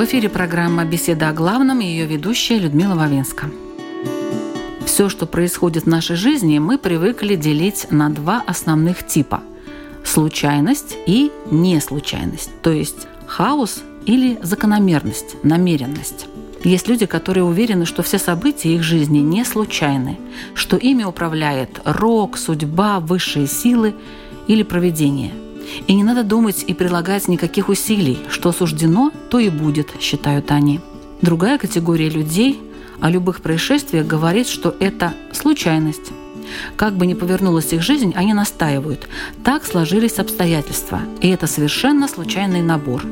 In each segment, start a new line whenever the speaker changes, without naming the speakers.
В эфире программа «Беседа о главном» и ее ведущая Людмила Вавинска. Все, что происходит в нашей жизни, мы привыкли делить на два основных типа – случайность и неслучайность, то есть хаос или закономерность, намеренность. Есть люди, которые уверены, что все события их жизни не случайны, что ими управляет рок, судьба, высшие силы или проведение – и не надо думать и прилагать никаких усилий. Что суждено, то и будет, считают они. Другая категория людей о любых происшествиях говорит, что это случайность. Как бы ни повернулась их жизнь, они настаивают. Так сложились обстоятельства, и это совершенно случайный набор.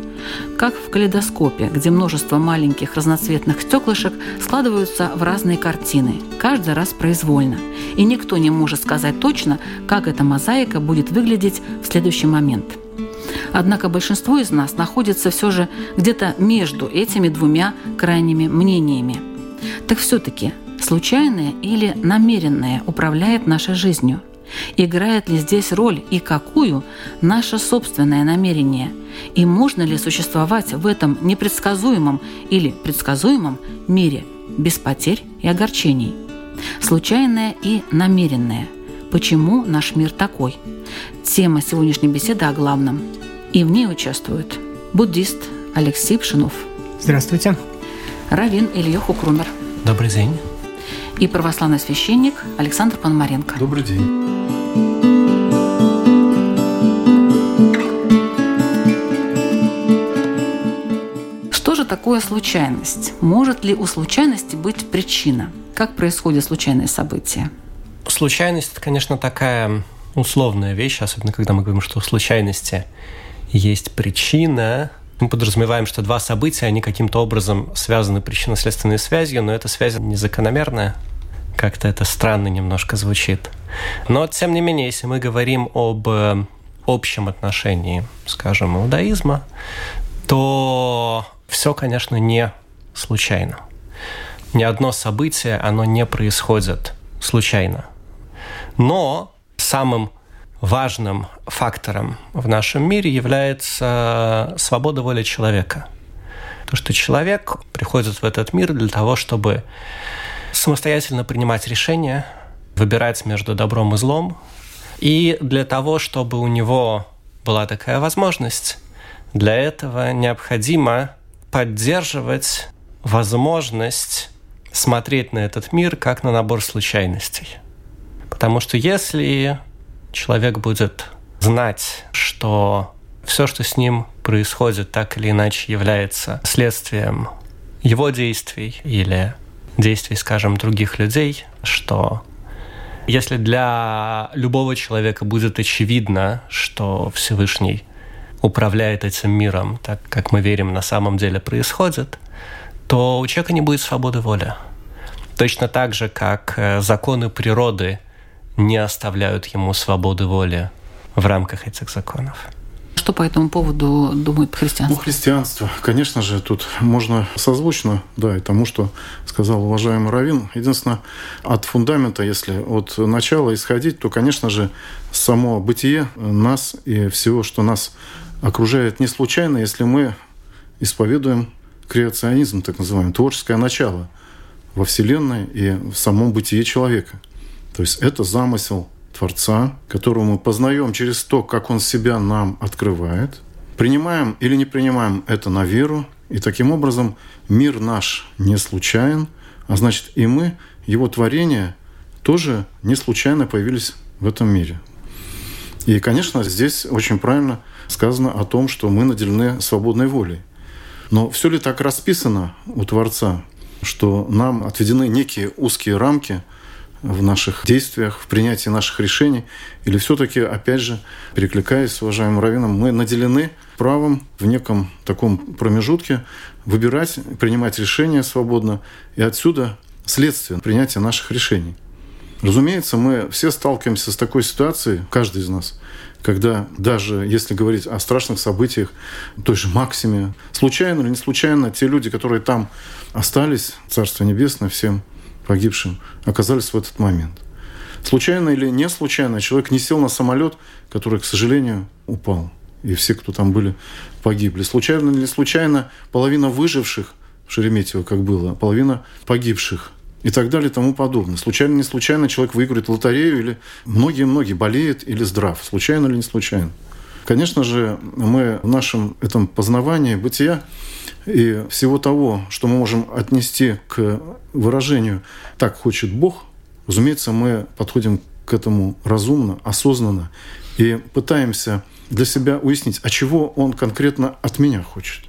Как в калейдоскопе, где множество маленьких разноцветных стеклышек складываются в разные картины, каждый раз произвольно. И никто не может сказать точно, как эта мозаика будет выглядеть в следующий момент. Однако большинство из нас находится все же где-то между этими двумя крайними мнениями. Так все-таки случайное или намеренное управляет нашей жизнью? Играет ли здесь роль и какую наше собственное намерение? И можно ли существовать в этом непредсказуемом или предсказуемом мире без потерь и огорчений? Случайное и намеренное. Почему наш мир такой? Тема сегодняшней беседы о главном. И в ней участвуют буддист Алексей Пшинов.
Здравствуйте.
Равин Илья Хукрумер.
Добрый день
и православный священник Александр Пономаренко.
Добрый день.
Что же такое случайность? Может ли у случайности быть причина? Как происходят случайные события?
Случайность – это, конечно, такая условная вещь, особенно когда мы говорим, что у случайности есть причина, мы подразумеваем, что два события, они каким-то образом связаны причинно-следственной связью, но эта связь незакономерная. Как-то это странно немножко звучит. Но, тем не менее, если мы говорим об э, общем отношении, скажем, иудаизма, то все, конечно, не случайно. Ни одно событие, оно не происходит случайно. Но самым важным фактором в нашем мире является свобода воли человека. То, что человек приходит в этот мир для того, чтобы самостоятельно принимать решения, выбирать между добром и злом. И для того, чтобы у него была такая возможность, для этого необходимо поддерживать возможность смотреть на этот мир как на набор случайностей. Потому что если человек будет знать, что все, что с ним происходит, так или иначе является следствием его действий или действий, скажем, других людей, что если для любого человека будет очевидно, что Всевышний управляет этим миром, так как мы верим на самом деле происходит, то у человека не будет свободы воли. Точно так же, как э, законы природы не оставляют ему свободы воли в рамках этих законов.
Что по этому поводу думает христианство?
Ну, христианство, конечно же, тут можно созвучно, да, и тому, что сказал уважаемый Равин. Единственное, от фундамента, если от начала исходить, то, конечно же, само бытие нас и всего, что нас окружает, не случайно, если мы исповедуем креационизм, так называемый, творческое начало во Вселенной и в самом бытие человека. То есть это замысел Творца, которого мы познаем через то, как Он себя нам открывает. Принимаем или не принимаем это на веру. И таким образом мир наш не случайен, а значит и мы, его творение, тоже не случайно появились в этом мире. И, конечно, здесь очень правильно сказано о том, что мы наделены свободной волей. Но все ли так расписано у Творца, что нам отведены некие узкие рамки – в наших действиях, в принятии наших решений? Или все-таки, опять же, перекликаясь с уважаемым Равином, мы наделены правом в неком таком промежутке выбирать, принимать решения свободно, и отсюда следствие принятия наших решений. Разумеется, мы все сталкиваемся с такой ситуацией, каждый из нас, когда даже если говорить о страшных событиях, той же Максиме, случайно или не случайно, те люди, которые там остались, Царство Небесное всем погибшим, оказались в этот момент. Случайно или не случайно человек не сел на самолет, который, к сожалению, упал. И все, кто там были, погибли. Случайно или не случайно половина выживших в Шереметьево, как было, половина погибших и так далее и тому подобное. Случайно, не случайно человек выиграет лотерею или многие-многие болеют или здрав. Случайно или не случайно. Конечно же, мы в нашем этом познавании бытия и всего того, что мы можем отнести к выражению «так хочет Бог», разумеется, мы подходим к этому разумно, осознанно и пытаемся для себя уяснить, а чего Он конкретно от меня хочет.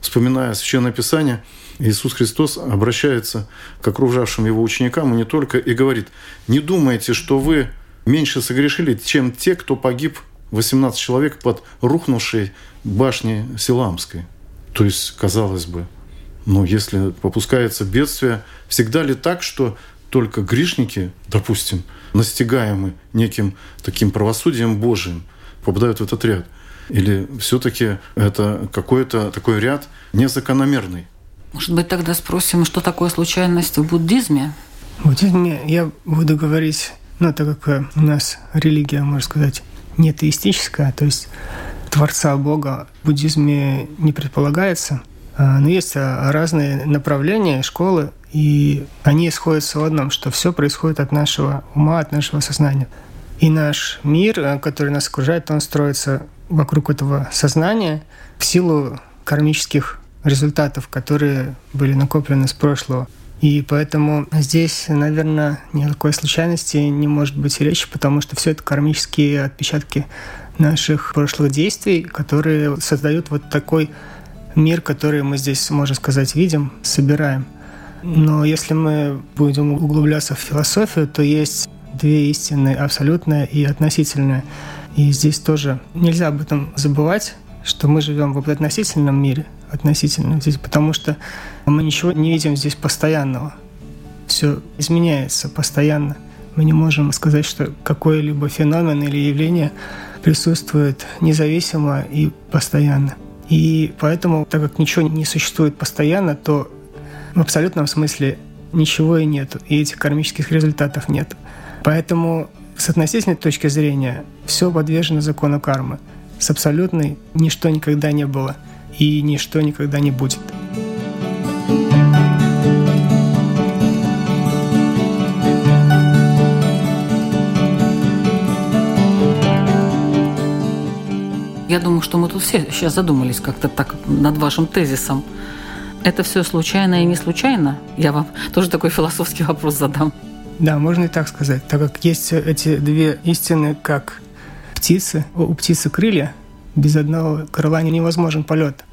Вспоминая Священное Писание – Иисус Христос обращается к окружавшим его ученикам и не только, и говорит, не думайте, что вы меньше согрешили, чем те, кто погиб 18 человек под рухнувшей башней Силамской. То есть, казалось бы, ну, если попускается бедствие, всегда ли так, что только грешники, допустим, настигаемы неким таким правосудием Божиим, попадают в этот ряд? Или все-таки это какой-то такой ряд незакономерный?
Может быть, тогда спросим, что такое случайность в буддизме?
В буддизме я буду говорить, ну, так как у нас религия, можно сказать, не теистическая, то есть Творца Бога в буддизме не предполагается, а, но есть а, разные направления, школы, и они сходятся в одном, что все происходит от нашего ума, от нашего сознания. И наш мир, э, который нас окружает, он строится вокруг этого сознания в силу кармических результатов, которые были накоплены с прошлого. И поэтому здесь, наверное, никакой случайности не может быть речи, потому что все это кармические отпечатки наших прошлых действий, которые создают вот такой мир, который мы здесь, можно сказать, видим, собираем. Но если мы будем углубляться в философию, то есть две истины, абсолютная и относительная. И здесь тоже нельзя об этом забывать, что мы живем в относительном мире, относительно здесь, потому что мы ничего не видим здесь постоянного. Все изменяется постоянно. Мы не можем сказать, что какой-либо феномен или явление присутствует независимо и постоянно. И поэтому, так как ничего не существует постоянно, то в абсолютном смысле ничего и нет, и этих кармических результатов нет. Поэтому с относительной точки зрения все подвержено закону кармы. С абсолютной ничто никогда не было – и ничто никогда не будет.
Я думаю, что мы тут все сейчас задумались как-то так над вашим тезисом. Это все случайно и не случайно? Я вам тоже такой философский вопрос задам.
Да, можно и так сказать. Так как есть эти две истины, как птицы, у птицы крылья, без одного крыла невозможен полет.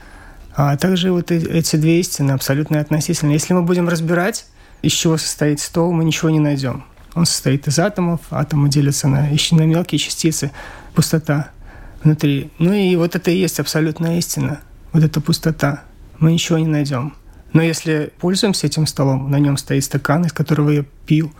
А также вот эти две истины абсолютно относительны. Если мы будем разбирать, из чего состоит стол, мы ничего не найдем. Он состоит из атомов, атомы делятся на, на мелкие частицы, пустота внутри. Ну и вот это и есть абсолютная истина, вот эта пустота. Мы ничего не найдем. Но если пользуемся этим столом, на нем стоит стакан, из которого я пью,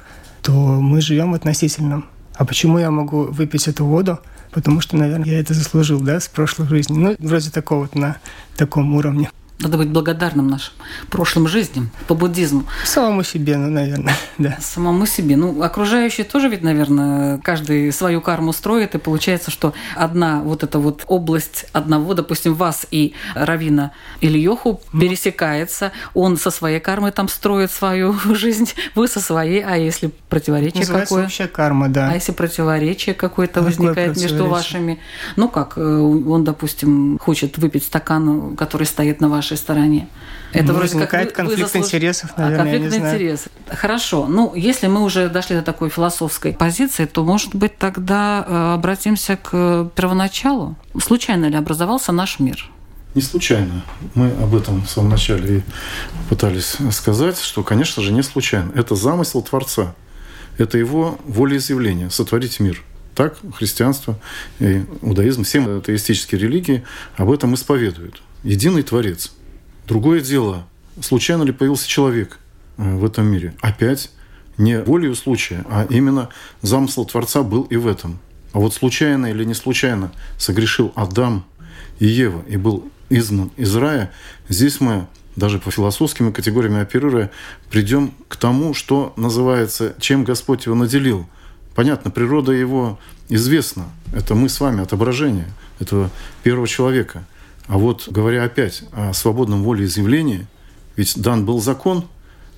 то мы живем в относительном. А почему я могу выпить эту воду, потому что, наверное, я это заслужил, да, с прошлой жизни. Ну, вроде такого вот на таком уровне.
Надо быть благодарным нашим прошлым жизням по буддизму.
Самому себе, ну, наверное, да.
Самому себе. Ну, окружающие тоже ведь, наверное, каждый свою карму строит, и получается, что одна вот эта вот область одного, допустим, вас и Равина Ильёху ну. пересекается, он со своей кармой там строит свою жизнь, вы со своей, а если противоречие
Называется
какое?
общая карма, да.
А если противоречие какое-то возникает между вашими? Ну как, э, он, допустим, хочет выпить стакан, который стоит на вашей вашей стороне.
Это ну, вроде как вы, конфликт заслуж... интересов, а, наверное, конфликт интересов.
Хорошо. Ну, если мы уже дошли до такой философской позиции, то, может быть, тогда э, обратимся к первоначалу. Случайно ли образовался наш мир?
Не случайно. Мы об этом в самом начале и пытались сказать, что, конечно же, не случайно. Это замысел Творца. Это его волеизъявление – сотворить мир. Так христианство и иудаизм, все атеистические религии об этом исповедуют. Единый Творец. Другое дело, случайно ли появился человек э, в этом мире? Опять не волею случая, а именно замысел Творца был и в этом. А вот случайно или не случайно согрешил Адам и Ева и был изгнан из рая, здесь мы даже по философским категориям оперируя, придем к тому, что называется, чем Господь его наделил. Понятно, природа его известна. Это мы с вами, отображение этого первого человека. А вот говоря опять о свободном волеизъявлении, ведь дан был закон,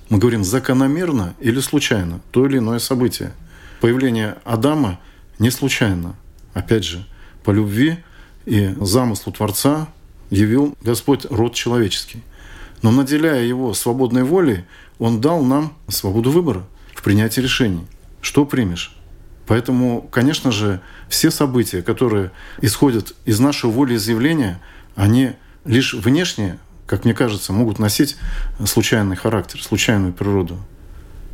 мы говорим закономерно или случайно, то или иное событие. Появление Адама не случайно. Опять же, по любви и замыслу Творца явил Господь род человеческий. Но наделяя его свободной волей, он дал нам свободу выбора в принятии решений. Что примешь? Поэтому, конечно же, все события, которые исходят из нашего волеизъявления, они лишь внешне, как мне кажется, могут носить случайный характер, случайную природу.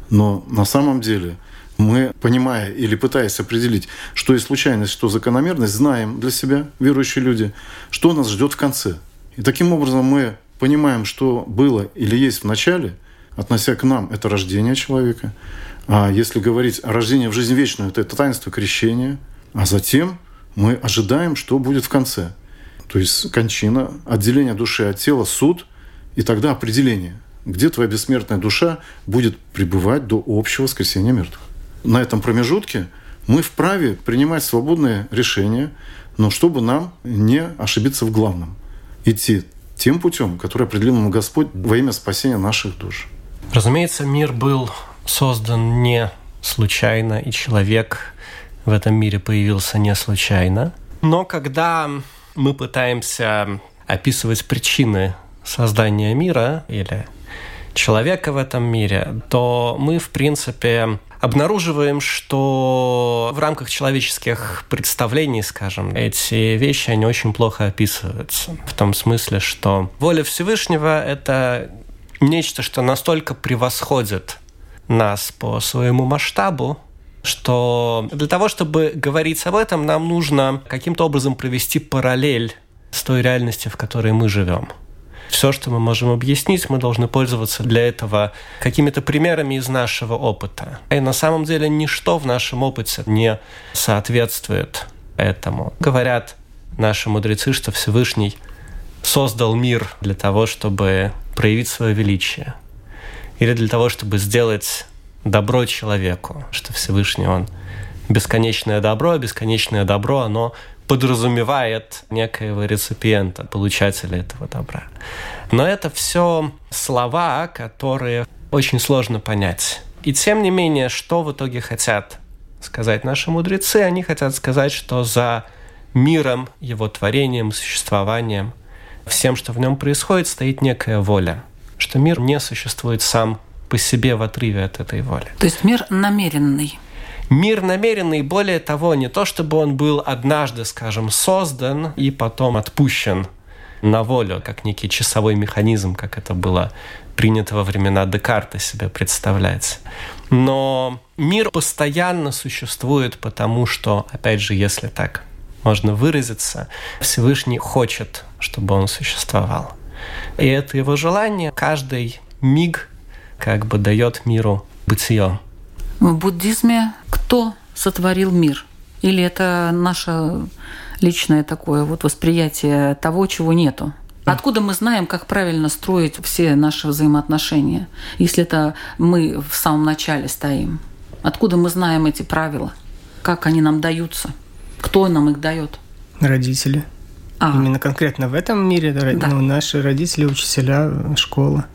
Но на самом деле мы, понимая или пытаясь определить, что есть случайность, что закономерность, знаем для себя, верующие люди, что нас ждет в конце. И таким образом мы понимаем, что было или есть в начале, относя к нам, это рождение человека. А если говорить о рождении в жизнь вечную, то это таинство крещения. А затем мы ожидаем, что будет в конце. То есть кончина, отделение души от тела, суд, и тогда определение, где твоя бессмертная душа будет пребывать до общего воскресения мертвых. На этом промежутке мы вправе принимать свободные решения, но чтобы нам не ошибиться в главном. Идти тем путем, который определил нам Господь во имя спасения наших душ.
Разумеется, мир был создан не случайно, и человек в этом мире появился не случайно. Но когда мы пытаемся описывать причины создания мира или человека в этом мире, то мы, в принципе, обнаруживаем, что в рамках человеческих представлений, скажем, эти вещи, они очень плохо описываются. В том смысле, что воля Всевышнего – это нечто, что настолько превосходит нас по своему масштабу, что для того, чтобы говорить об этом, нам нужно каким-то образом провести параллель с той реальностью, в которой мы живем. Все, что мы можем объяснить, мы должны пользоваться для этого какими-то примерами из нашего опыта. И на самом деле ничто в нашем опыте не соответствует этому. Говорят наши мудрецы, что Всевышний создал мир для того, чтобы проявить свое величие. Или для того, чтобы сделать добро человеку, что Всевышний Он бесконечное добро, а бесконечное добро, оно подразумевает некоего реципиента, получателя этого добра. Но это все слова, которые очень сложно понять. И тем не менее, что в итоге хотят сказать наши мудрецы? Они хотят сказать, что за миром, его творением, существованием, всем, что в нем происходит, стоит некая воля. Что мир не существует сам по себе в отрыве от этой воли.
То есть мир намеренный.
Мир намеренный, более того, не то чтобы он был однажды, скажем, создан и потом отпущен на волю, как некий часовой механизм, как это было принято во времена Декарта себе представляется. Но мир постоянно существует, потому что, опять же, если так можно выразиться, Всевышний хочет, чтобы он существовал. И это его желание каждый миг как бы дает миру бытие.
В буддизме кто сотворил мир? Или это наше личное такое вот восприятие того, чего нету? Откуда мы знаем, как правильно строить все наши взаимоотношения, если это мы в самом начале стоим? Откуда мы знаем эти правила? Как они нам даются? Кто нам их дает?
Родители. А. Именно конкретно в этом мире да. ну, наши родители, учителя, школа,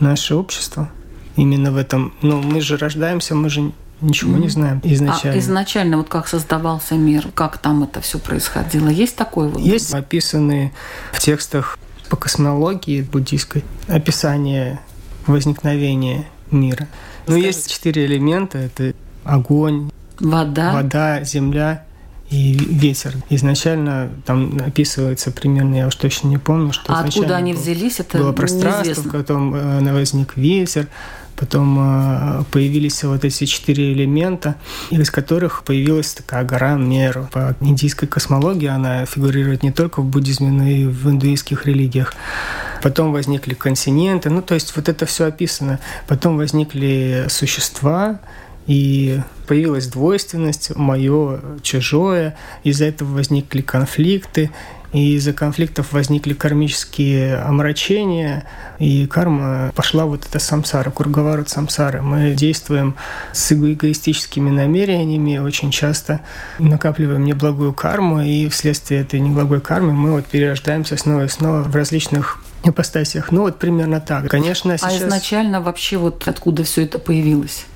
наше общество именно в этом. Но мы же рождаемся, мы же ничего не знаем изначально.
А изначально вот как создавался мир, как там это все происходило, есть такое вот?
Есть описанные в текстах по космологии буддийской описание возникновения мира. Ну, есть четыре элемента. Это огонь,
вода,
вода земля и ветер. Изначально там описывается примерно, я уж точно не помню, что
а откуда они взялись, это
было пространство, неизвестно. потом э, возник ветер, Потом э, появились вот эти четыре элемента, из которых появилась такая гора Меру. По индийской космологии она фигурирует не только в буддизме, но и в индуистских религиях. Потом возникли континенты, ну то есть вот это все описано. Потом возникли существа, и появилась двойственность, мое, чужое, из-за этого возникли конфликты, и из-за конфликтов возникли кармические омрачения, и карма пошла вот эта самсара, круговорот самсары. Мы действуем с эгоистическими намерениями, очень часто накапливаем неблагую карму, и вследствие этой неблагой кармы мы вот перерождаемся снова и снова в различных ипостасиях. Ну вот примерно так. Конечно, а
сейчас... А изначально вообще вот откуда все это появилось?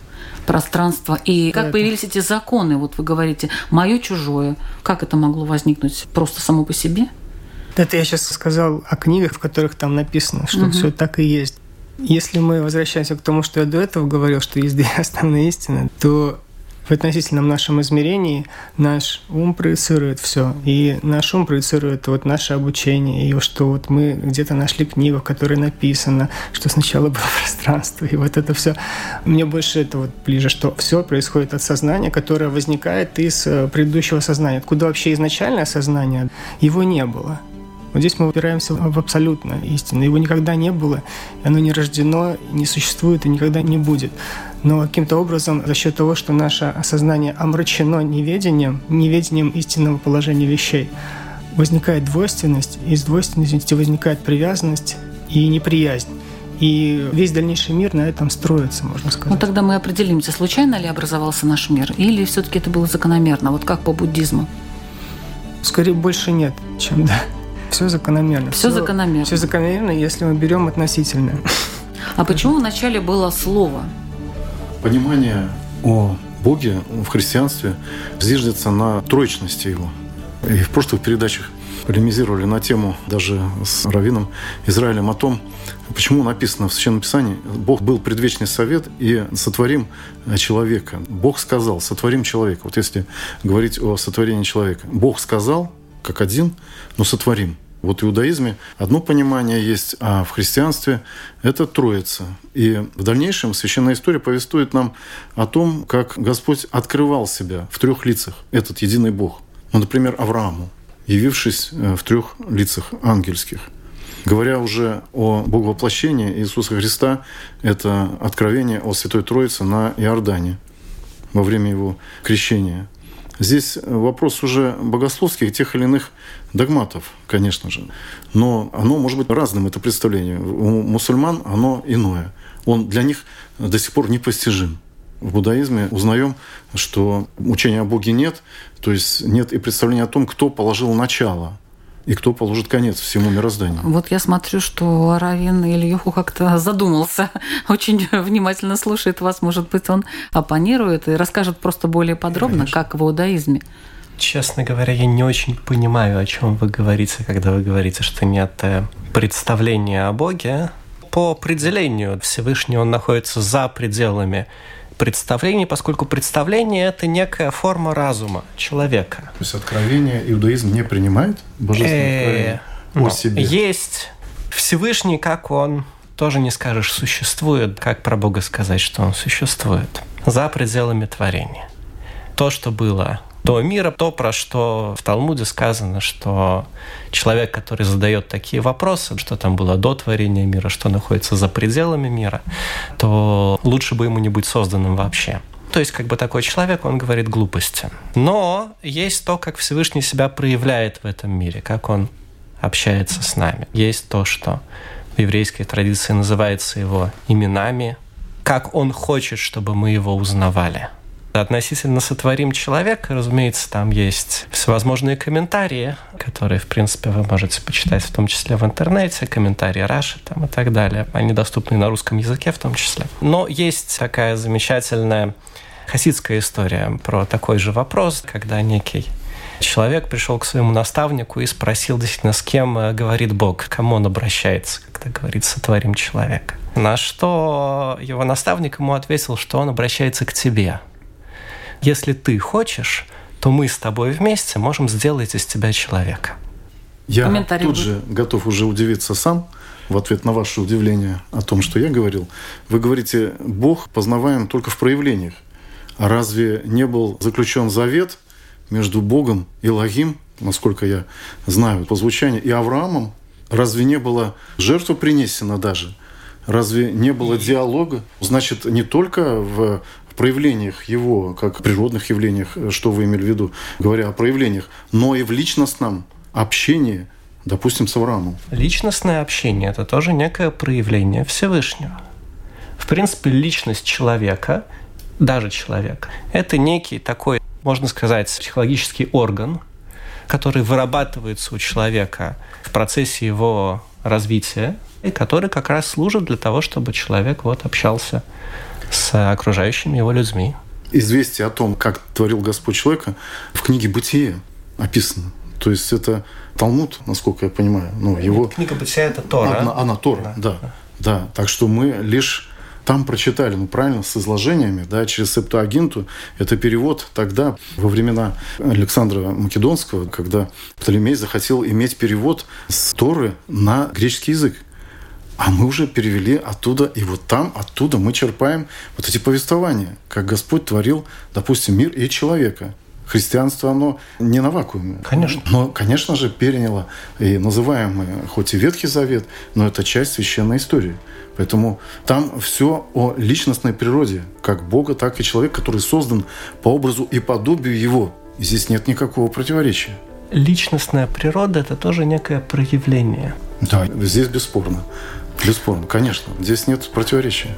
Пространство. И как появились эти законы? Вот вы говорите, мое чужое. Как это могло возникнуть? Просто само по себе?
Это я сейчас сказал о книгах, в которых там написано, что угу. все так и есть. Если мы возвращаемся к тому, что я до этого говорил, что есть две основные истины, то в относительном нашем измерении наш ум проецирует все. И наш ум проецирует вот наше обучение. И что вот мы где-то нашли книгу, в которой написано, что сначала было пространство. И вот это все. Мне больше это вот ближе, что все происходит от сознания, которое возникает из э, предыдущего сознания. Откуда вообще изначальное сознание, его не было. Вот здесь мы упираемся в абсолютно истину. Его никогда не было, оно не рождено, не существует и никогда не будет. Но каким-то образом за счет того, что наше осознание омрачено неведением, неведением истинного положения вещей, возникает двойственность, и из двойственности возникает привязанность и неприязнь. И весь дальнейший мир на этом строится, можно сказать.
Ну тогда мы определимся, случайно ли образовался наш мир, или все-таки это было закономерно, вот как по буддизму?
Скорее больше нет, чем да. Все закономерно.
Все, все закономерно.
Все закономерно, если мы берем относительно.
А почему вначале было слово?
Понимание о Боге в христианстве зиждется на троечности его. И в прошлых передачах полемизировали на тему даже с Равином Израилем о том, почему написано в Священном Писании, Бог был предвечный совет и сотворим человека. Бог сказал, сотворим человека. Вот если говорить о сотворении человека. Бог сказал, как один, но сотворим. Вот в иудаизме одно понимание есть, а в христианстве это троица. И в дальнейшем священная история повествует нам о том, как Господь открывал себя в трех лицах, этот единый Бог. Ну, например, Аврааму, явившись э, в трех лицах ангельских. Говоря уже о Боговоплощении Иисуса Христа, это откровение о Святой Троице на Иордане во время его крещения. Здесь вопрос уже богословских тех или иных догматов, конечно же. Но оно может быть разным, это представление. У мусульман оно иное. Он для них до сих пор непостижим. В буддаизме узнаем, что учения о Боге нет, то есть нет и представления о том, кто положил начало и кто положит конец всему мирозданию.
Вот я смотрю, что Равин Ильюху как-то задумался, очень внимательно слушает вас. Может быть, он оппонирует и расскажет просто более подробно, Конечно. как в иудаизме.
Честно говоря, я не очень понимаю, о чем вы говорите, когда вы говорите, что нет э, представления о Боге. По определению Всевышний он находится за пределами представлений, поскольку представление – это некая форма разума человека.
То есть откровение иудаизм не принимает? Божественное
о себе? Есть Всевышний, как он, тоже не скажешь, существует. Как про Бога сказать, что он существует? За пределами творения. То, что было до мира, то, про что в Талмуде сказано, что человек, который задает такие вопросы, что там было до творения мира, что находится за пределами мира, то лучше бы ему не быть созданным вообще. То есть, как бы такой человек, он говорит глупости. Но есть то, как Всевышний себя проявляет в этом мире, как он общается с нами. Есть то, что в еврейской традиции называется его именами, как он хочет, чтобы мы его узнавали – Относительно «Сотворим человека», разумеется, там есть всевозможные комментарии, которые, в принципе, вы можете почитать в том числе в интернете, комментарии Раши там и так далее. Они доступны на русском языке в том числе. Но есть такая замечательная хасидская история про такой же вопрос, когда некий человек пришел к своему наставнику и спросил действительно, с кем э, говорит Бог, к кому он обращается, когда говорит «сотворим человека». На что его наставник ему ответил, что он обращается к тебе – если ты хочешь, то мы с тобой вместе можем сделать из тебя человека.
Я тут будет? же готов уже удивиться сам в ответ на ваше удивление о том, что я говорил. Вы говорите, Бог познаваем только в проявлениях. А разве не был заключен завет между Богом и Лагим, насколько я знаю по звучанию, и Авраамом? Разве не было жертва принесена даже? Разве не было диалога? Значит, не только в проявлениях его, как природных явлениях, что вы имели в виду, говоря о проявлениях, но и в личностном общении, допустим, с Авраамом.
Личностное общение – это тоже некое проявление Всевышнего. В принципе, личность человека, даже человека, это некий такой, можно сказать, психологический орган, который вырабатывается у человека в процессе его развития, и который как раз служит для того, чтобы человек вот общался с окружающими его людьми.
Известие о том, как творил Господь человека, в книге «Бытие» описано. То есть это Талмуд, насколько я понимаю. Ну, его...
Книга «Бытия» – это Тора.
Она, она Тора, да. да. Да, так что мы лишь там прочитали, ну правильно, с изложениями, да, через Септуагинту. Это перевод тогда, во времена Александра Македонского, когда Птолемей захотел иметь перевод с Торы на греческий язык. А мы уже перевели оттуда, и вот там, оттуда мы черпаем вот эти повествования, как Господь творил, допустим, мир и человека. Христианство, оно не на вакууме.
Конечно.
Но, конечно же, переняло и называемый, хоть и Ветхий Завет, но это часть священной истории. Поэтому там все о личностной природе, как Бога, так и человека, который создан по образу и подобию Его. И здесь нет никакого противоречия.
Личностная природа – это тоже некое проявление.
Да, здесь бесспорно. Бесспорно, конечно. Здесь нет противоречия.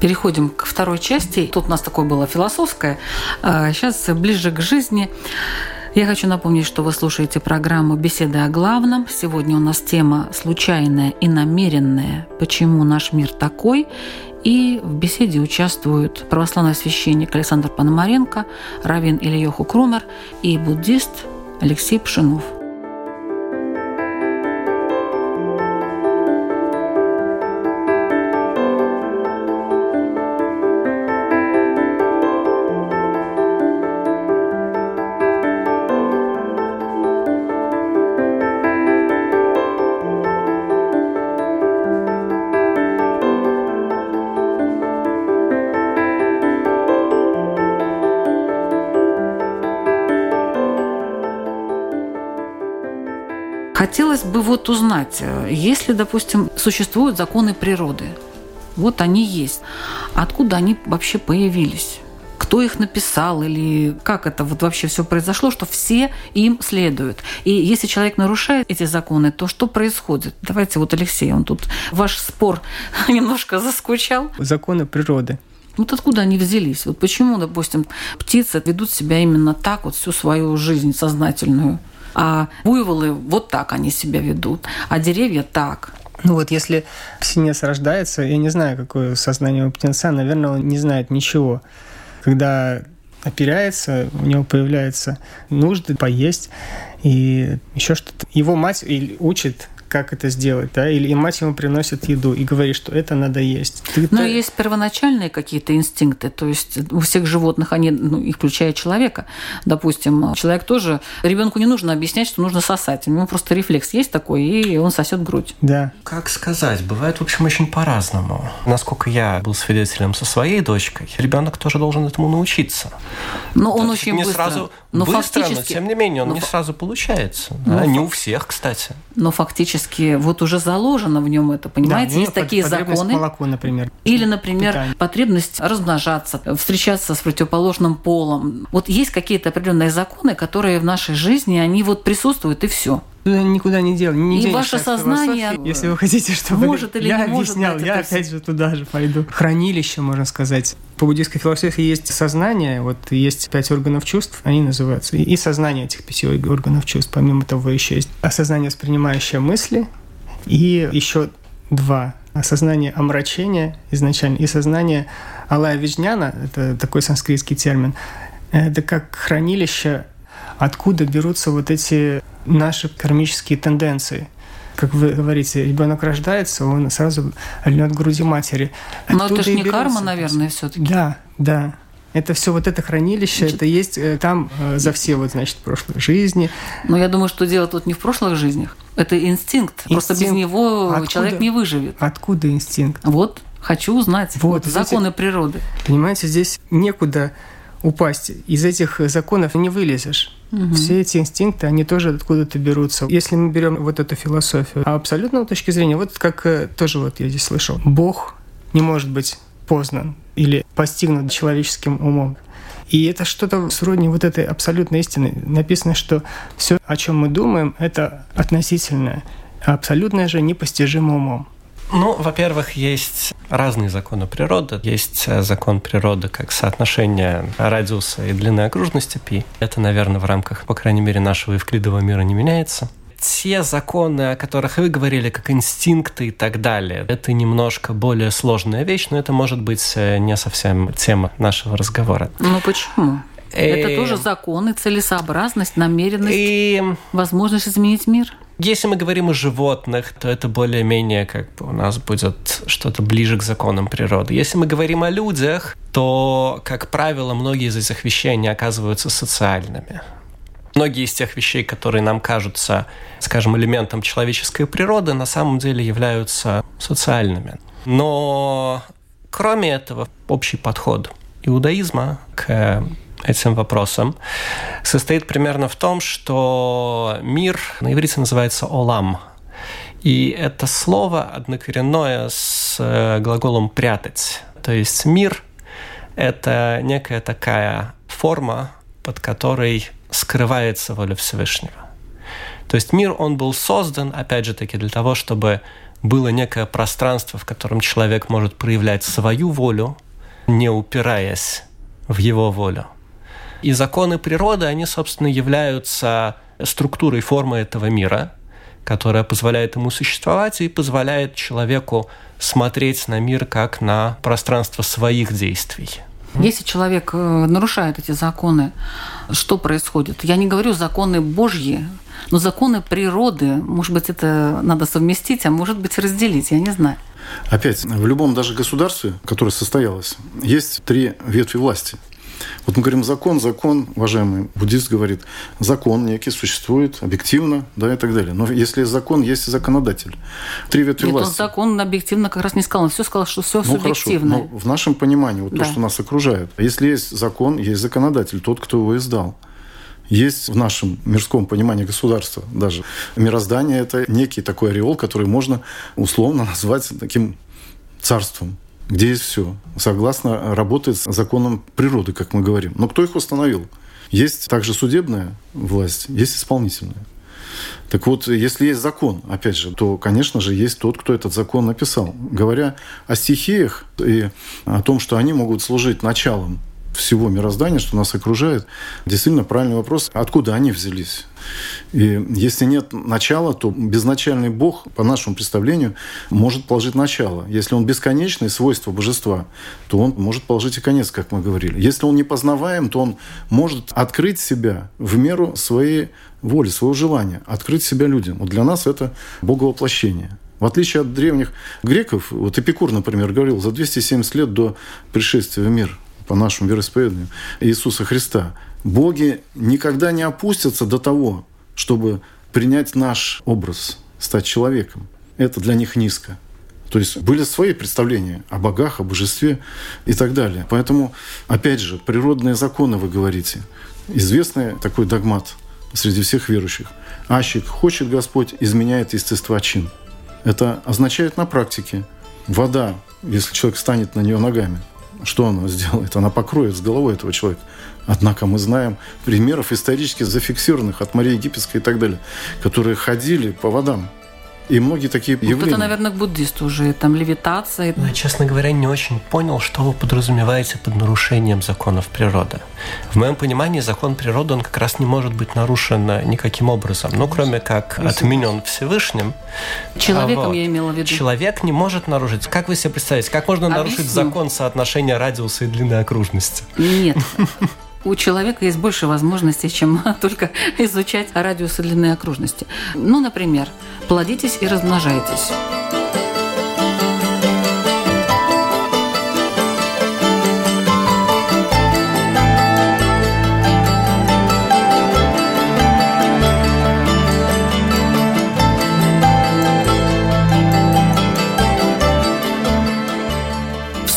Переходим к второй части. Тут у нас такое было философское. Сейчас ближе к жизни. Я хочу напомнить, что вы слушаете программу «Беседы о главном». Сегодня у нас тема «Случайная и намеренная. Почему наш мир такой?» И в беседе участвуют православный священник Александр Пономаренко, раввин Ильёху Крумер и буддист Алексей Пшенов – Хотелось бы вот узнать, э, если, допустим, существуют законы природы, вот они есть, откуда они вообще появились? кто их написал или как это вот вообще все произошло, что все им следуют. И если человек нарушает эти законы, то что происходит? Давайте вот, Алексей, он тут ваш спор немножко заскучал.
Законы природы.
Вот откуда они взялись? Вот почему, допустим, птицы ведут себя именно так вот всю свою жизнь сознательную? А буйволы вот так они себя ведут, а деревья так.
Ну вот если птенец рождается, я не знаю, какое сознание у птенца, наверное, он не знает ничего. Когда оперяется, у него появляются нужды поесть и еще что-то. Его мать учит как это сделать, да, или и мать ему приносит еду и говорит, что это надо есть.
Ты Но есть первоначальные какие-то инстинкты, то есть у всех животных они, ну, и включая человека, допустим, человек тоже, ребенку не нужно объяснять, что нужно сосать, у него просто рефлекс есть такой, и он сосет грудь.
Да.
Как сказать, бывает, в общем, очень по-разному. Насколько я был свидетелем со своей дочкой, ребенок тоже должен этому научиться.
Но он очень не быстро.
Сразу но быстро, фактически... но тем не менее он но... не сразу получается. Да, не у всех, кстати.
Но фактически фактически вот уже заложено в нем это, понимаете? Да, Есть такие законы.
молоко, например.
Или, например, питание. потребность размножаться, встречаться с противоположным полом. Вот есть какие-то определенные законы, которые в нашей жизни, они вот присутствуют, и все
никуда не дел, не
И ваше сознание,
если вы хотите, чтобы
может или
я
не
объяснял,
может
я опять же туда же пойду. Хранилище, можно сказать. По буддийской философии есть сознание, вот есть пять органов чувств, они называются, и сознание этих пяти органов чувств. Помимо того еще есть осознание, воспринимающее мысли, и еще два осознание омрачения изначально и сознание Алая Вижняна, это такой санскритский термин, это как хранилище, откуда берутся вот эти наши кармические тенденции. Как вы говорите, ребенок рождается, он сразу льнет груди матери.
Но это же не карма, наверное, все-таки.
Да, да. Это все вот это хранилище, значит, это есть э, там э, за все вот, значит, прошлые жизни.
Но я думаю, что дело тут не в прошлых жизнях. Это инстинкт. инстинкт. Просто без него Откуда? человек не выживет.
Откуда инстинкт?
Вот, хочу узнать. Вот, вот законы природы.
Понимаете, здесь некуда упасть. Из этих законов не вылезешь. Угу. Все эти инстинкты, они тоже откуда-то берутся. Если мы берем вот эту философию, а абсолютно точки зрения, вот как э, тоже вот я здесь слышал, Бог не может быть познан или постигнут человеческим умом. И это что-то сродни вот этой абсолютной истины. Написано, что все, о чем мы думаем, это относительное, а абсолютное же непостижимо умом.
Ну, во-первых, есть разные законы природы. Есть э, закон природы как соотношение радиуса и длины окружности π. Это, наверное, в рамках, по крайней мере, нашего евклидового мира не меняется те законы, о которых вы говорили, как инстинкты и так далее, это немножко более сложная вещь, но это может быть э, не совсем тема нашего разговора.
Ну почему? Это тоже законы, целесообразность, намеренность, и... возможность изменить мир?
Если мы говорим о животных, то это более-менее как бы у нас будет что-то ближе к законам природы. Если мы говорим о людях, то, как правило, многие из этих вещей не оказываются социальными. Многие из тех вещей, которые нам кажутся, скажем, элементом человеческой природы, на самом деле являются социальными. Но кроме этого, общий подход иудаизма к этим вопросам состоит примерно в том, что мир на иврите называется «олам». И это слово однокоренное с э, глаголом «прятать». То есть мир – это некая такая форма, под которой скрывается воля Всевышнего. То есть мир, он был создан, опять же таки, для того, чтобы было некое пространство, в котором человек может проявлять свою волю, не упираясь в его волю. И законы природы, они, собственно, являются структурой формы этого мира, которая позволяет ему существовать и позволяет человеку смотреть на мир как на пространство своих действий.
Если человек э, нарушает эти законы, что происходит? Я не говорю законы Божьи, но законы природы, может быть, это надо совместить, а может быть, разделить, я не знаю.
Опять, в любом даже государстве, которое состоялось, есть три ветви власти – вот мы говорим закон, закон, уважаемый буддист говорит, закон некий существует объективно, да, и так далее. Но если есть закон, есть и законодатель. Три ветви Нет, власти.
Он закон объективно как раз не сказал. Он все сказал, что все ну, субъективно.
Хорошо, но в нашем понимании, вот да. то, что нас окружает. Если есть закон, есть законодатель, тот, кто его издал. Есть в нашем мирском понимании государства даже. Мироздание – это некий такой ореол, который можно условно назвать таким царством где есть все. Согласно работает с законом природы, как мы говорим. Но кто их установил? Есть также судебная власть, есть исполнительная. Так вот, если есть закон, опять же, то, конечно же, есть тот, кто этот закон написал. Говоря о стихиях и о том, что они могут служить началом всего мироздания, что нас окружает, действительно правильный вопрос, откуда они взялись. И если нет начала, то безначальный Бог, по нашему представлению, может положить начало. Если он бесконечный, свойство божества, то он может положить и конец, как мы говорили. Если он не познаваем, то он может открыть себя в меру своей воли, своего желания, открыть себя людям. Вот для нас это боговоплощение. В отличие от древних греков, вот Эпикур, например, говорил, за 270 лет до пришествия в мир по нашему вероисповеданию Иисуса Христа. Боги никогда не опустятся до того, чтобы принять наш образ, стать человеком. Это для них низко. То есть были свои представления о богах, о божестве и так далее. Поэтому, опять же, природные законы, вы говорите. Известный такой догмат среди всех верующих. Ащик хочет Господь, изменяет естество чин. Это означает на практике вода, если человек станет на нее ногами, что она сделает? Она покроет с головой этого человека. Однако мы знаем примеров исторически зафиксированных от Марии Египетской и так далее, которые ходили по водам и многие такие ну, явления.
Это, наверное, к буддисту уже, там левитация.
Ну, я, честно говоря, не очень понял, что вы подразумеваете под нарушением законов природы. В моем понимании закон природы, он как раз не может быть нарушен никаким образом, ну, кроме как отменен Всевышним.
Человеком а вот, я имела в виду.
Человек не может нарушить. Как вы себе представляете, как можно Объясню. нарушить закон соотношения радиуса и длины окружности?
Нет. у человека есть больше возможностей, чем только изучать радиусы длины окружности. Ну, например, плодитесь и размножайтесь.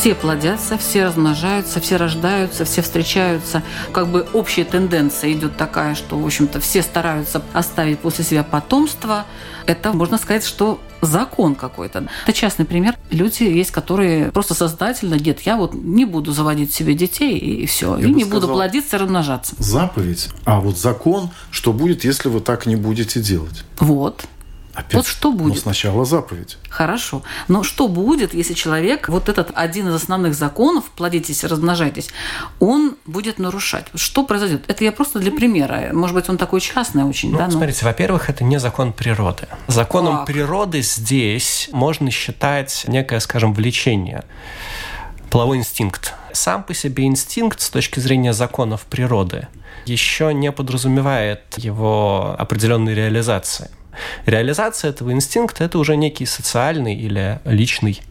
Все плодятся, все размножаются, все рождаются, все встречаются. Как бы общая тенденция идет такая, что, в общем-то, все стараются оставить после себя потомство. Это, можно сказать, что закон какой-то. Это частный пример. Люди есть, которые просто сознательно, нет, я вот не буду заводить себе детей и все, я и не сказал, буду плодиться и размножаться.
Заповедь, а вот закон, что будет, если вы так не будете делать?
Вот. Опять, вот что будет?
Ну, сначала заповедь.
Хорошо. Но что будет, если человек, вот этот один из основных законов, плодитесь, размножайтесь, он будет нарушать? Что произойдет? Это я просто для примера. Может быть, он такой частный очень,
ну,
да?
Смотрите, во-первых, это не закон природы. Законом так. природы здесь можно считать некое, скажем, влечение половой инстинкт. Сам по себе инстинкт с точки зрения законов природы еще не подразумевает его определенной реализации. Реализация этого инстинкта – это уже некий социальный или личный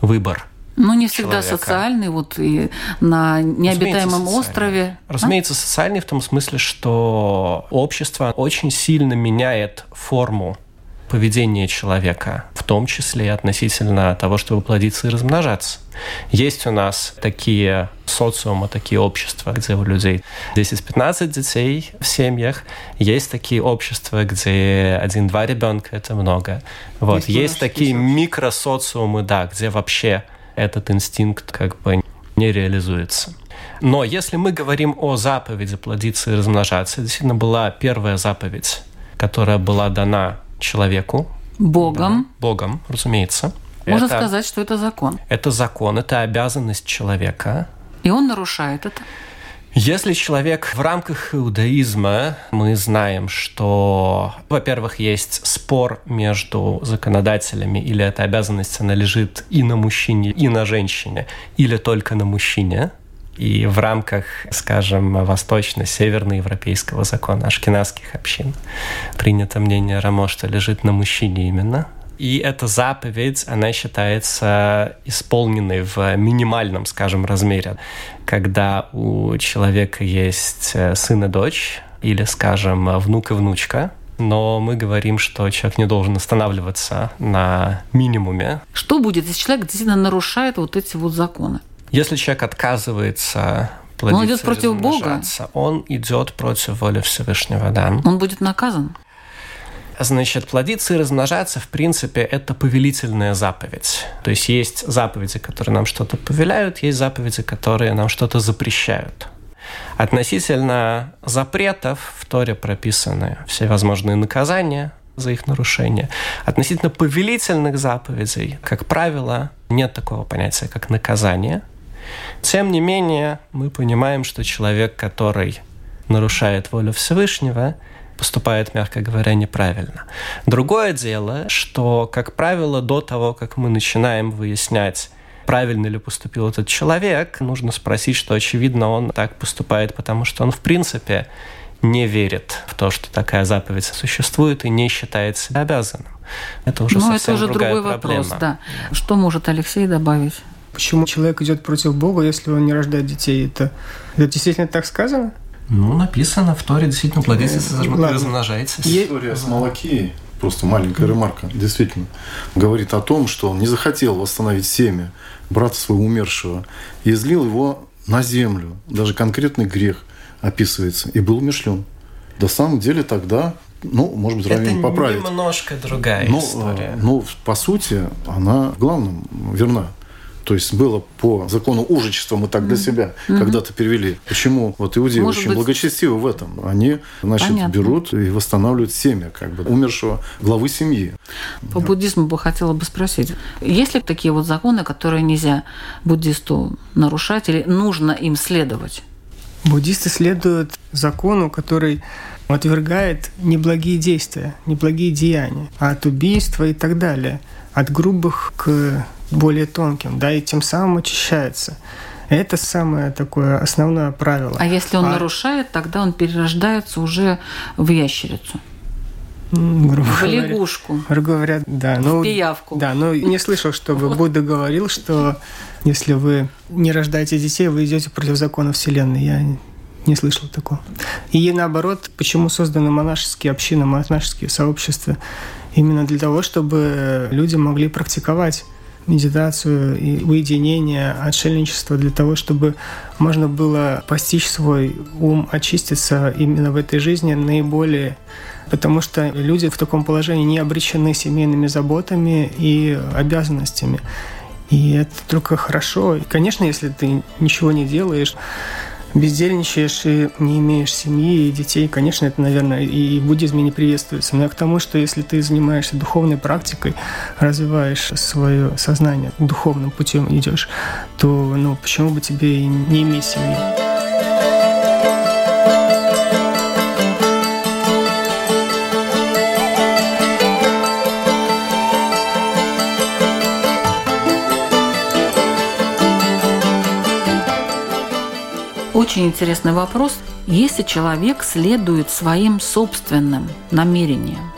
выбор.
Ну, не всегда человека. социальный, вот и на необитаемом Разумеется, острове.
Разумеется, а? социальный в том смысле, что общество очень сильно меняет форму поведение человека, в том числе относительно того, чтобы плодиться и размножаться. Есть у нас такие социумы, такие общества, где у людей 10-15 детей в семьях. Есть такие общества, где один-два ребенка – это много. Вот. Есть, есть такие микросоциумы, да, где вообще этот инстинкт как бы не реализуется. Но если мы говорим о заповеди плодиться и размножаться, действительно была первая заповедь, которая была дана человеку.
Богом.
Да, Богом, разумеется.
Можно это, сказать, что это закон.
Это закон, это обязанность человека.
И он нарушает это.
Если человек в рамках иудаизма, мы знаем, что, во-первых, есть спор между законодателями, или эта обязанность, она лежит и на мужчине, и на женщине, или только на мужчине – и в рамках, скажем, восточно-северноевропейского закона ашкенадских общин принято мнение Рамо, что лежит на мужчине именно. И эта заповедь, она считается исполненной в минимальном, скажем, размере. Когда у человека есть э, сын и дочь, или, скажем, внук и внучка, но мы говорим, что человек не должен останавливаться на минимуме.
Что будет, если человек действительно нарушает вот эти вот законы?
Если человек отказывается
плодиться, он идет против Бога.
Он идет против воли Всевышнего, да.
Он будет наказан.
Значит, плодиться и размножаться, в принципе, это повелительная заповедь. То есть есть заповеди, которые нам что-то повеляют, есть заповеди, которые нам что-то запрещают. Относительно запретов в Торе прописаны все возможные наказания за их нарушение. Относительно повелительных заповедей, как правило, нет такого понятия, как наказание – тем не менее, мы понимаем, что человек, который нарушает волю Всевышнего, поступает, мягко говоря, неправильно. Другое дело, что, как правило, до того, как мы начинаем выяснять, правильно ли поступил этот человек, нужно спросить, что, очевидно, он так поступает, потому что он, в принципе, не верит в то, что такая заповедь существует и не считает себя обязанным. Это уже
Но
ну, совсем
это уже
другая
другой
проблема.
вопрос, да. Что может Алексей добавить?
Почему человек идет против Бога, если он не рождает детей? Это, это действительно так сказано?
Ну, написано в Торе, действительно, плодитесь и размножайтесь.
История с Малакией, просто маленькая ремарка, действительно, говорит о том, что он не захотел восстановить семя брата своего умершего и излил его на землю. Даже конкретный грех описывается. И был умершлен. До самом деле тогда ну, может быть, Равин поправит.
Это немножко другая
но,
история.
Ну, по сути, она главным верна. То есть было по закону ужичества, мы так для себя mm-hmm. когда-то перевели. Почему вот иудеи Может очень быть... благочестивы в этом? Они, значит, Понятно. берут и восстанавливают семя как бы умершего главы семьи.
По буддизму бы хотела бы спросить, есть ли такие вот законы, которые нельзя буддисту нарушать или нужно им следовать?
Буддисты следуют закону, который отвергает неблагие действия, неблагие деяния, от убийства и так далее, от грубых к более тонким, да, и тем самым очищается. Это самое такое основное правило.
А если он а... нарушает, тогда он перерождается уже в ящерицу.
Грубо
в лягушку.
Грубо говоря, да.
Ну, в пиявку.
Да, но не слышал, чтобы Будда говорил, что если вы не рождаете детей, вы идете против закона Вселенной. Я не слышал такого. И наоборот, почему созданы монашеские общины, монашеские сообщества? Именно для того, чтобы люди могли практиковать медитацию и уединение, отшельничество для того, чтобы можно было постичь свой ум, очиститься именно в этой жизни наиболее потому что люди в таком положении не обречены семейными заботами и обязанностями. И это только хорошо. И, конечно, если ты ничего не делаешь, бездельничаешь и не имеешь семьи и детей, конечно, это, наверное, и в буддизме не приветствуется. Но я к тому, что если ты занимаешься духовной практикой, развиваешь свое сознание, духовным путем идешь, то ну, почему бы тебе и не иметь семьи?
Очень интересный вопрос. Если человек следует своим собственным намерениям,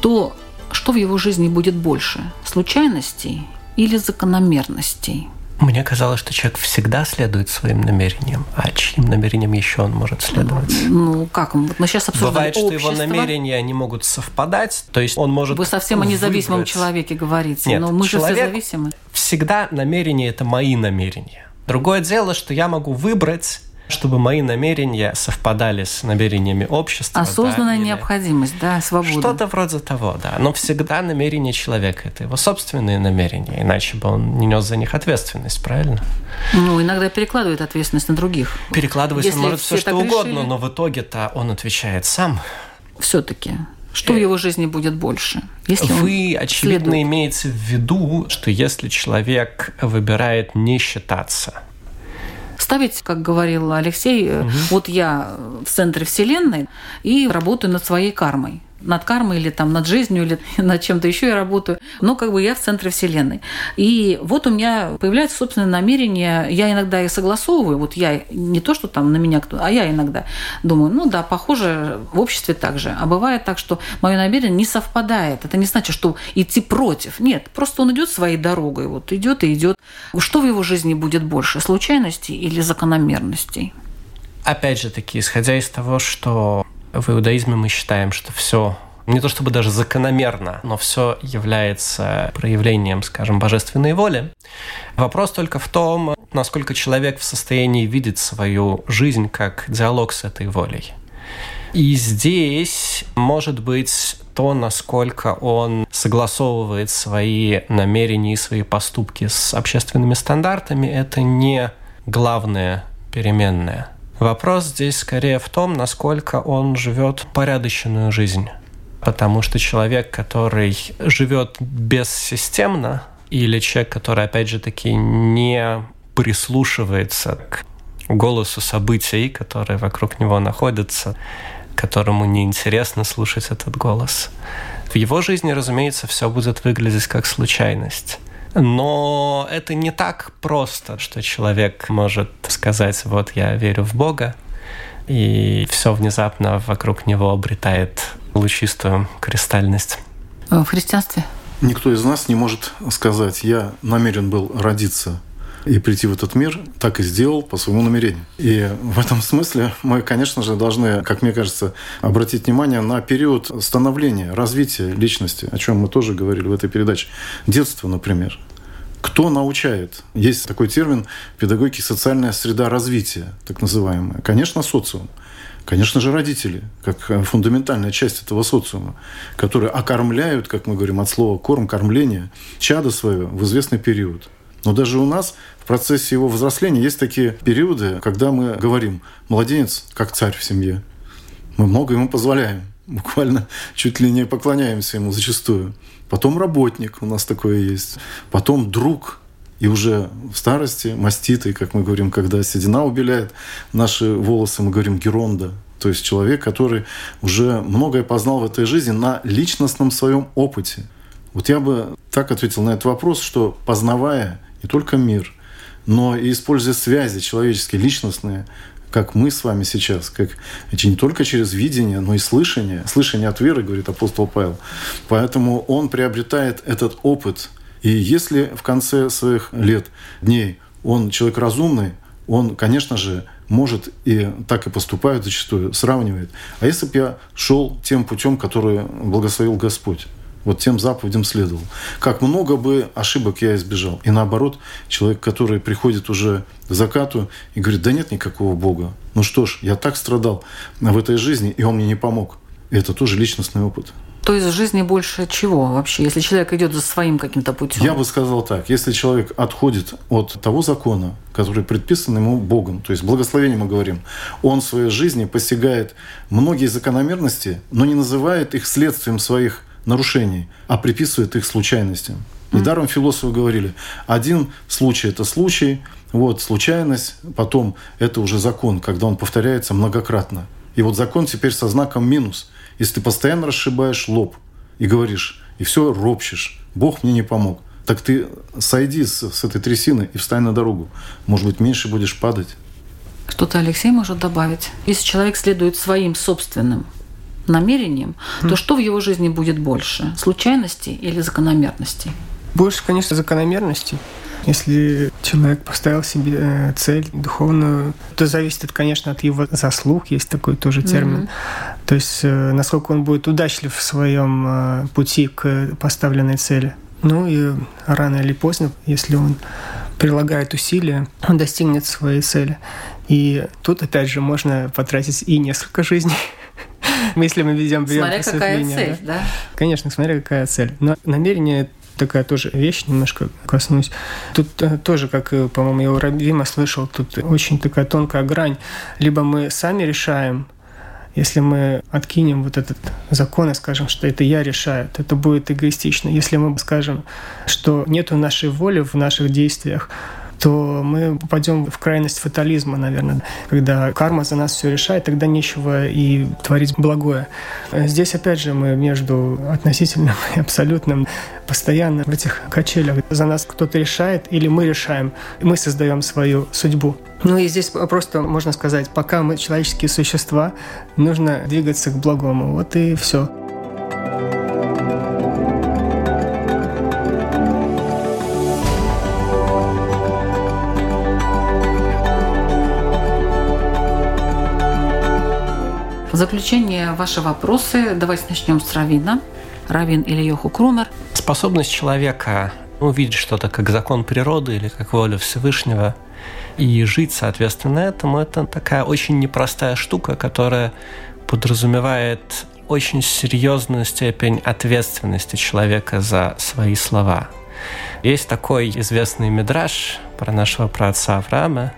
то что в его жизни будет больше? Случайностей или закономерностей?
Мне казалось, что человек всегда следует своим намерениям. А чьим намерениям еще он может следовать?
Ну, как? Вот мы сейчас обсуждаем
Бывает,
общество.
что его намерения не могут совпадать. То есть он может
Вы совсем о независимом
выбрать.
человеке говорите.
Нет,
но мы же все зависимы.
Всегда намерения – это мои намерения. Другое дело, что я могу выбрать чтобы мои намерения совпадали с намерениями общества.
Осознанная
да, или
необходимость, да, свобода.
Что-то вроде того, да. Но всегда намерение человека – это его собственные намерения, иначе бы он не нес за них ответственность, правильно?
Ну, иногда перекладывает ответственность на других.
Перекладывать
Если
он может
все
все, что угодно,
решили.
но в итоге-то он отвечает сам.
Все-таки. Что в его жизни будет больше? Если
Вы, очевидно,
следует?
имеете в виду, что если человек выбирает не считаться –
ставить, как говорил Алексей, э, вот я в центре Вселенной и работаю над своей кармой над кармой или там над жизнью или над чем-то еще я работаю, но как бы я в центре Вселенной. И вот у меня появляется собственное намерение, я иногда и согласовываю, вот я не то, что там на меня кто, а я иногда думаю, ну да, похоже, в обществе так же. А бывает так, что мое намерение не совпадает. Это не значит, что идти против. Нет, просто он идет своей дорогой, вот идет и идет. Что в его жизни будет больше, случайностей или закономерностей?
Опять же таки, исходя из того, что в иудаизме мы считаем, что все не то чтобы даже закономерно, но все является проявлением, скажем, божественной воли. Вопрос только в том, насколько человек в состоянии видеть свою жизнь как диалог с этой волей. И здесь может быть то, насколько он согласовывает свои намерения и свои поступки с общественными стандартами, это не главное переменное. Вопрос здесь скорее в том, насколько он живет порядочную жизнь. Потому что человек, который живет бессистемно, или человек, который, опять же таки, не прислушивается к голосу событий, которые вокруг него находятся, которому неинтересно слушать этот голос. В его жизни, разумеется, все будет выглядеть как случайность. Но это не так просто, что человек может сказать, вот я верю в Бога, и все внезапно вокруг него обретает лучистую кристальность.
В христианстве?
Никто из нас не может сказать, я намерен был родиться и прийти в этот мир, так и сделал по своему намерению. И в этом смысле мы, конечно же, должны, как мне кажется, обратить внимание на период становления, развития личности, о чем мы тоже говорили в этой передаче. Детство, например. Кто научает? Есть такой термин педагогики социальная среда развития, так называемая. Конечно, социум. Конечно же, родители, как фундаментальная часть этого социума, которые окормляют, как мы говорим от слова корм, кормление, чадо свое в известный период. Но даже у нас в процессе его взросления есть такие периоды, когда мы говорим, младенец как царь в семье. Мы много ему позволяем. Буквально чуть ли не поклоняемся ему зачастую. Потом работник, у нас такое есть. Потом друг, и уже в старости маститый, как мы говорим, когда седина убеляет наши волосы, мы говорим геронда. То есть человек, который уже многое познал в этой жизни на личностном своем опыте. Вот я бы так ответил на этот вопрос, что познавая не только мир, но и используя связи человеческие, личностные, как мы с вами сейчас, как не только через видение, но и слышание. Слышание от веры, говорит апостол Павел. Поэтому он приобретает этот опыт. И если в конце своих лет, дней, он человек разумный, он, конечно же, может и так и поступает зачастую, сравнивает. А если бы я шел тем путем, который благословил Господь? Вот тем заповедям следовал. Как много бы ошибок я избежал. И наоборот, человек, который приходит уже к закату и говорит, да нет никакого Бога. Ну что ж, я так страдал в этой жизни, и он мне не помог. И это тоже личностный опыт.
То есть в жизни больше чего вообще, если человек идет за своим каким-то путем?
Я бы сказал так, если человек отходит от того закона, который предписан ему Богом, то есть благословение мы говорим, он в своей жизни постигает многие закономерности, но не называет их следствием своих нарушений, а приписывает их случайностям. Недаром философы говорили, один случай – это случай, вот, случайность, потом это уже закон, когда он повторяется многократно. И вот закон теперь со знаком минус. Если ты постоянно расшибаешь лоб и говоришь, и все ропщешь, Бог мне не помог, так ты сойди с, с этой трясины и встань на дорогу. Может быть, меньше будешь падать.
Что-то Алексей может добавить. Если человек следует своим собственным намерением, mm. то что в его жизни будет больше? Случайностей или закономерностей?
Больше, конечно, закономерностей. Если человек поставил себе э, цель духовную, то зависит, конечно, от его заслуг, есть такой тоже термин. Mm-hmm. То есть, э, насколько он будет удачлив в своем э, пути к поставленной цели. Ну и рано или поздно, если он прилагает усилия, он достигнет своей цели. И тут, опять же, можно потратить и несколько жизней, если мы ведем
Смотря какая цель, да?
Конечно, смотря какая цель. Но намерение такая тоже вещь, немножко коснусь. Тут э, тоже, как, по-моему, я у Рабима слышал, тут очень такая тонкая грань. Либо мы сами решаем, если мы откинем вот этот закон и скажем, что это я решаю, то это будет эгоистично. Если мы скажем, что нету нашей воли в наших действиях, то мы попадем в крайность фатализма, наверное. Когда карма за нас все решает, тогда нечего и творить благое. Здесь, опять же, мы между относительным и абсолютным постоянно в этих качелях. За нас кто-то решает или мы решаем, мы создаем свою судьбу. Ну и здесь просто можно сказать, пока мы человеческие существа, нужно двигаться к благому. Вот и все.
В заключение ваши вопросы. Давайте начнем с Равина. Равин или Йоху Крумер.
Способность человека увидеть что-то как закон природы или как волю Всевышнего и жить соответственно этому, это такая очень непростая штука, которая подразумевает очень серьезную степень ответственности человека за свои слова. Есть такой известный мидраж про нашего праотца Авраама,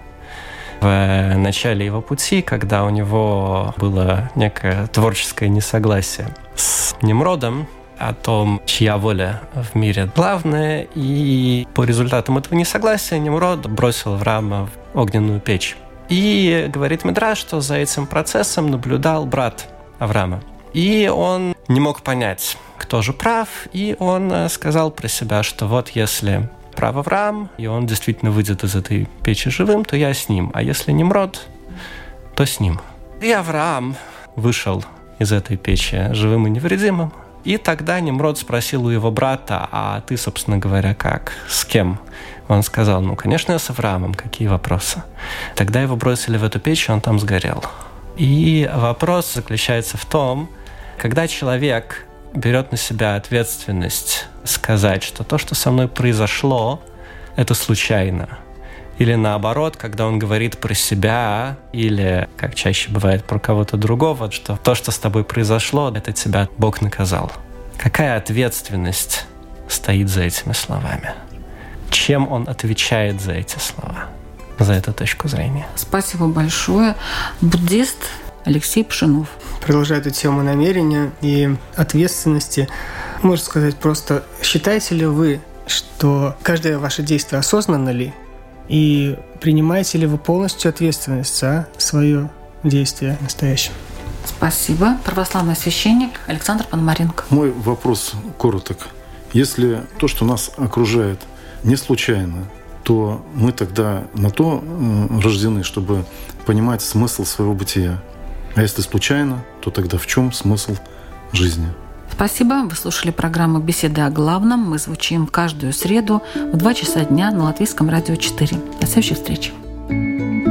в начале его пути, когда у него было некое творческое несогласие с Немродом, о том, чья воля в мире главная, и по результатам этого несогласия Немрод бросил в огненную печь. И говорит Медра, что за этим процессом наблюдал брат Авраама. И он не мог понять, кто же прав, и он сказал про себя, что вот если прав Авраам, и он действительно выйдет из этой печи живым, то я с ним. А если Немрод, то с ним. И Авраам вышел из этой печи живым и невредимым. И тогда Немрод спросил у его брата, а ты, собственно говоря, как? С кем? Он сказал, ну, конечно, я с Авраамом, какие вопросы? Тогда его бросили в эту печь, и он там сгорел. И вопрос заключается в том, когда человек берет на себя ответственность сказать, что то, что со мной произошло, это случайно. Или наоборот, когда он говорит про себя, или, как чаще бывает, про кого-то другого, что то, что с тобой произошло, это тебя Бог наказал. Какая ответственность стоит за этими словами? Чем он отвечает за эти слова, за эту точку зрения?
Спасибо большое. Буддист Алексей Пшенов.
Продолжая эту тему намерения и ответственности, можно сказать просто, считаете ли вы, что каждое ваше действие осознанно ли, и принимаете ли вы полностью ответственность за свое действие настоящее?
Спасибо. Православный священник Александр Пономаренко.
Мой вопрос короток. Если то, что нас окружает, не случайно, то мы тогда на то рождены, чтобы понимать смысл своего бытия. А если случайно, то тогда в чем смысл жизни?
Спасибо. Вы слушали программу «Беседы о главном». Мы звучим каждую среду в 2 часа дня на Латвийском радио 4. До следующих встреч. thank you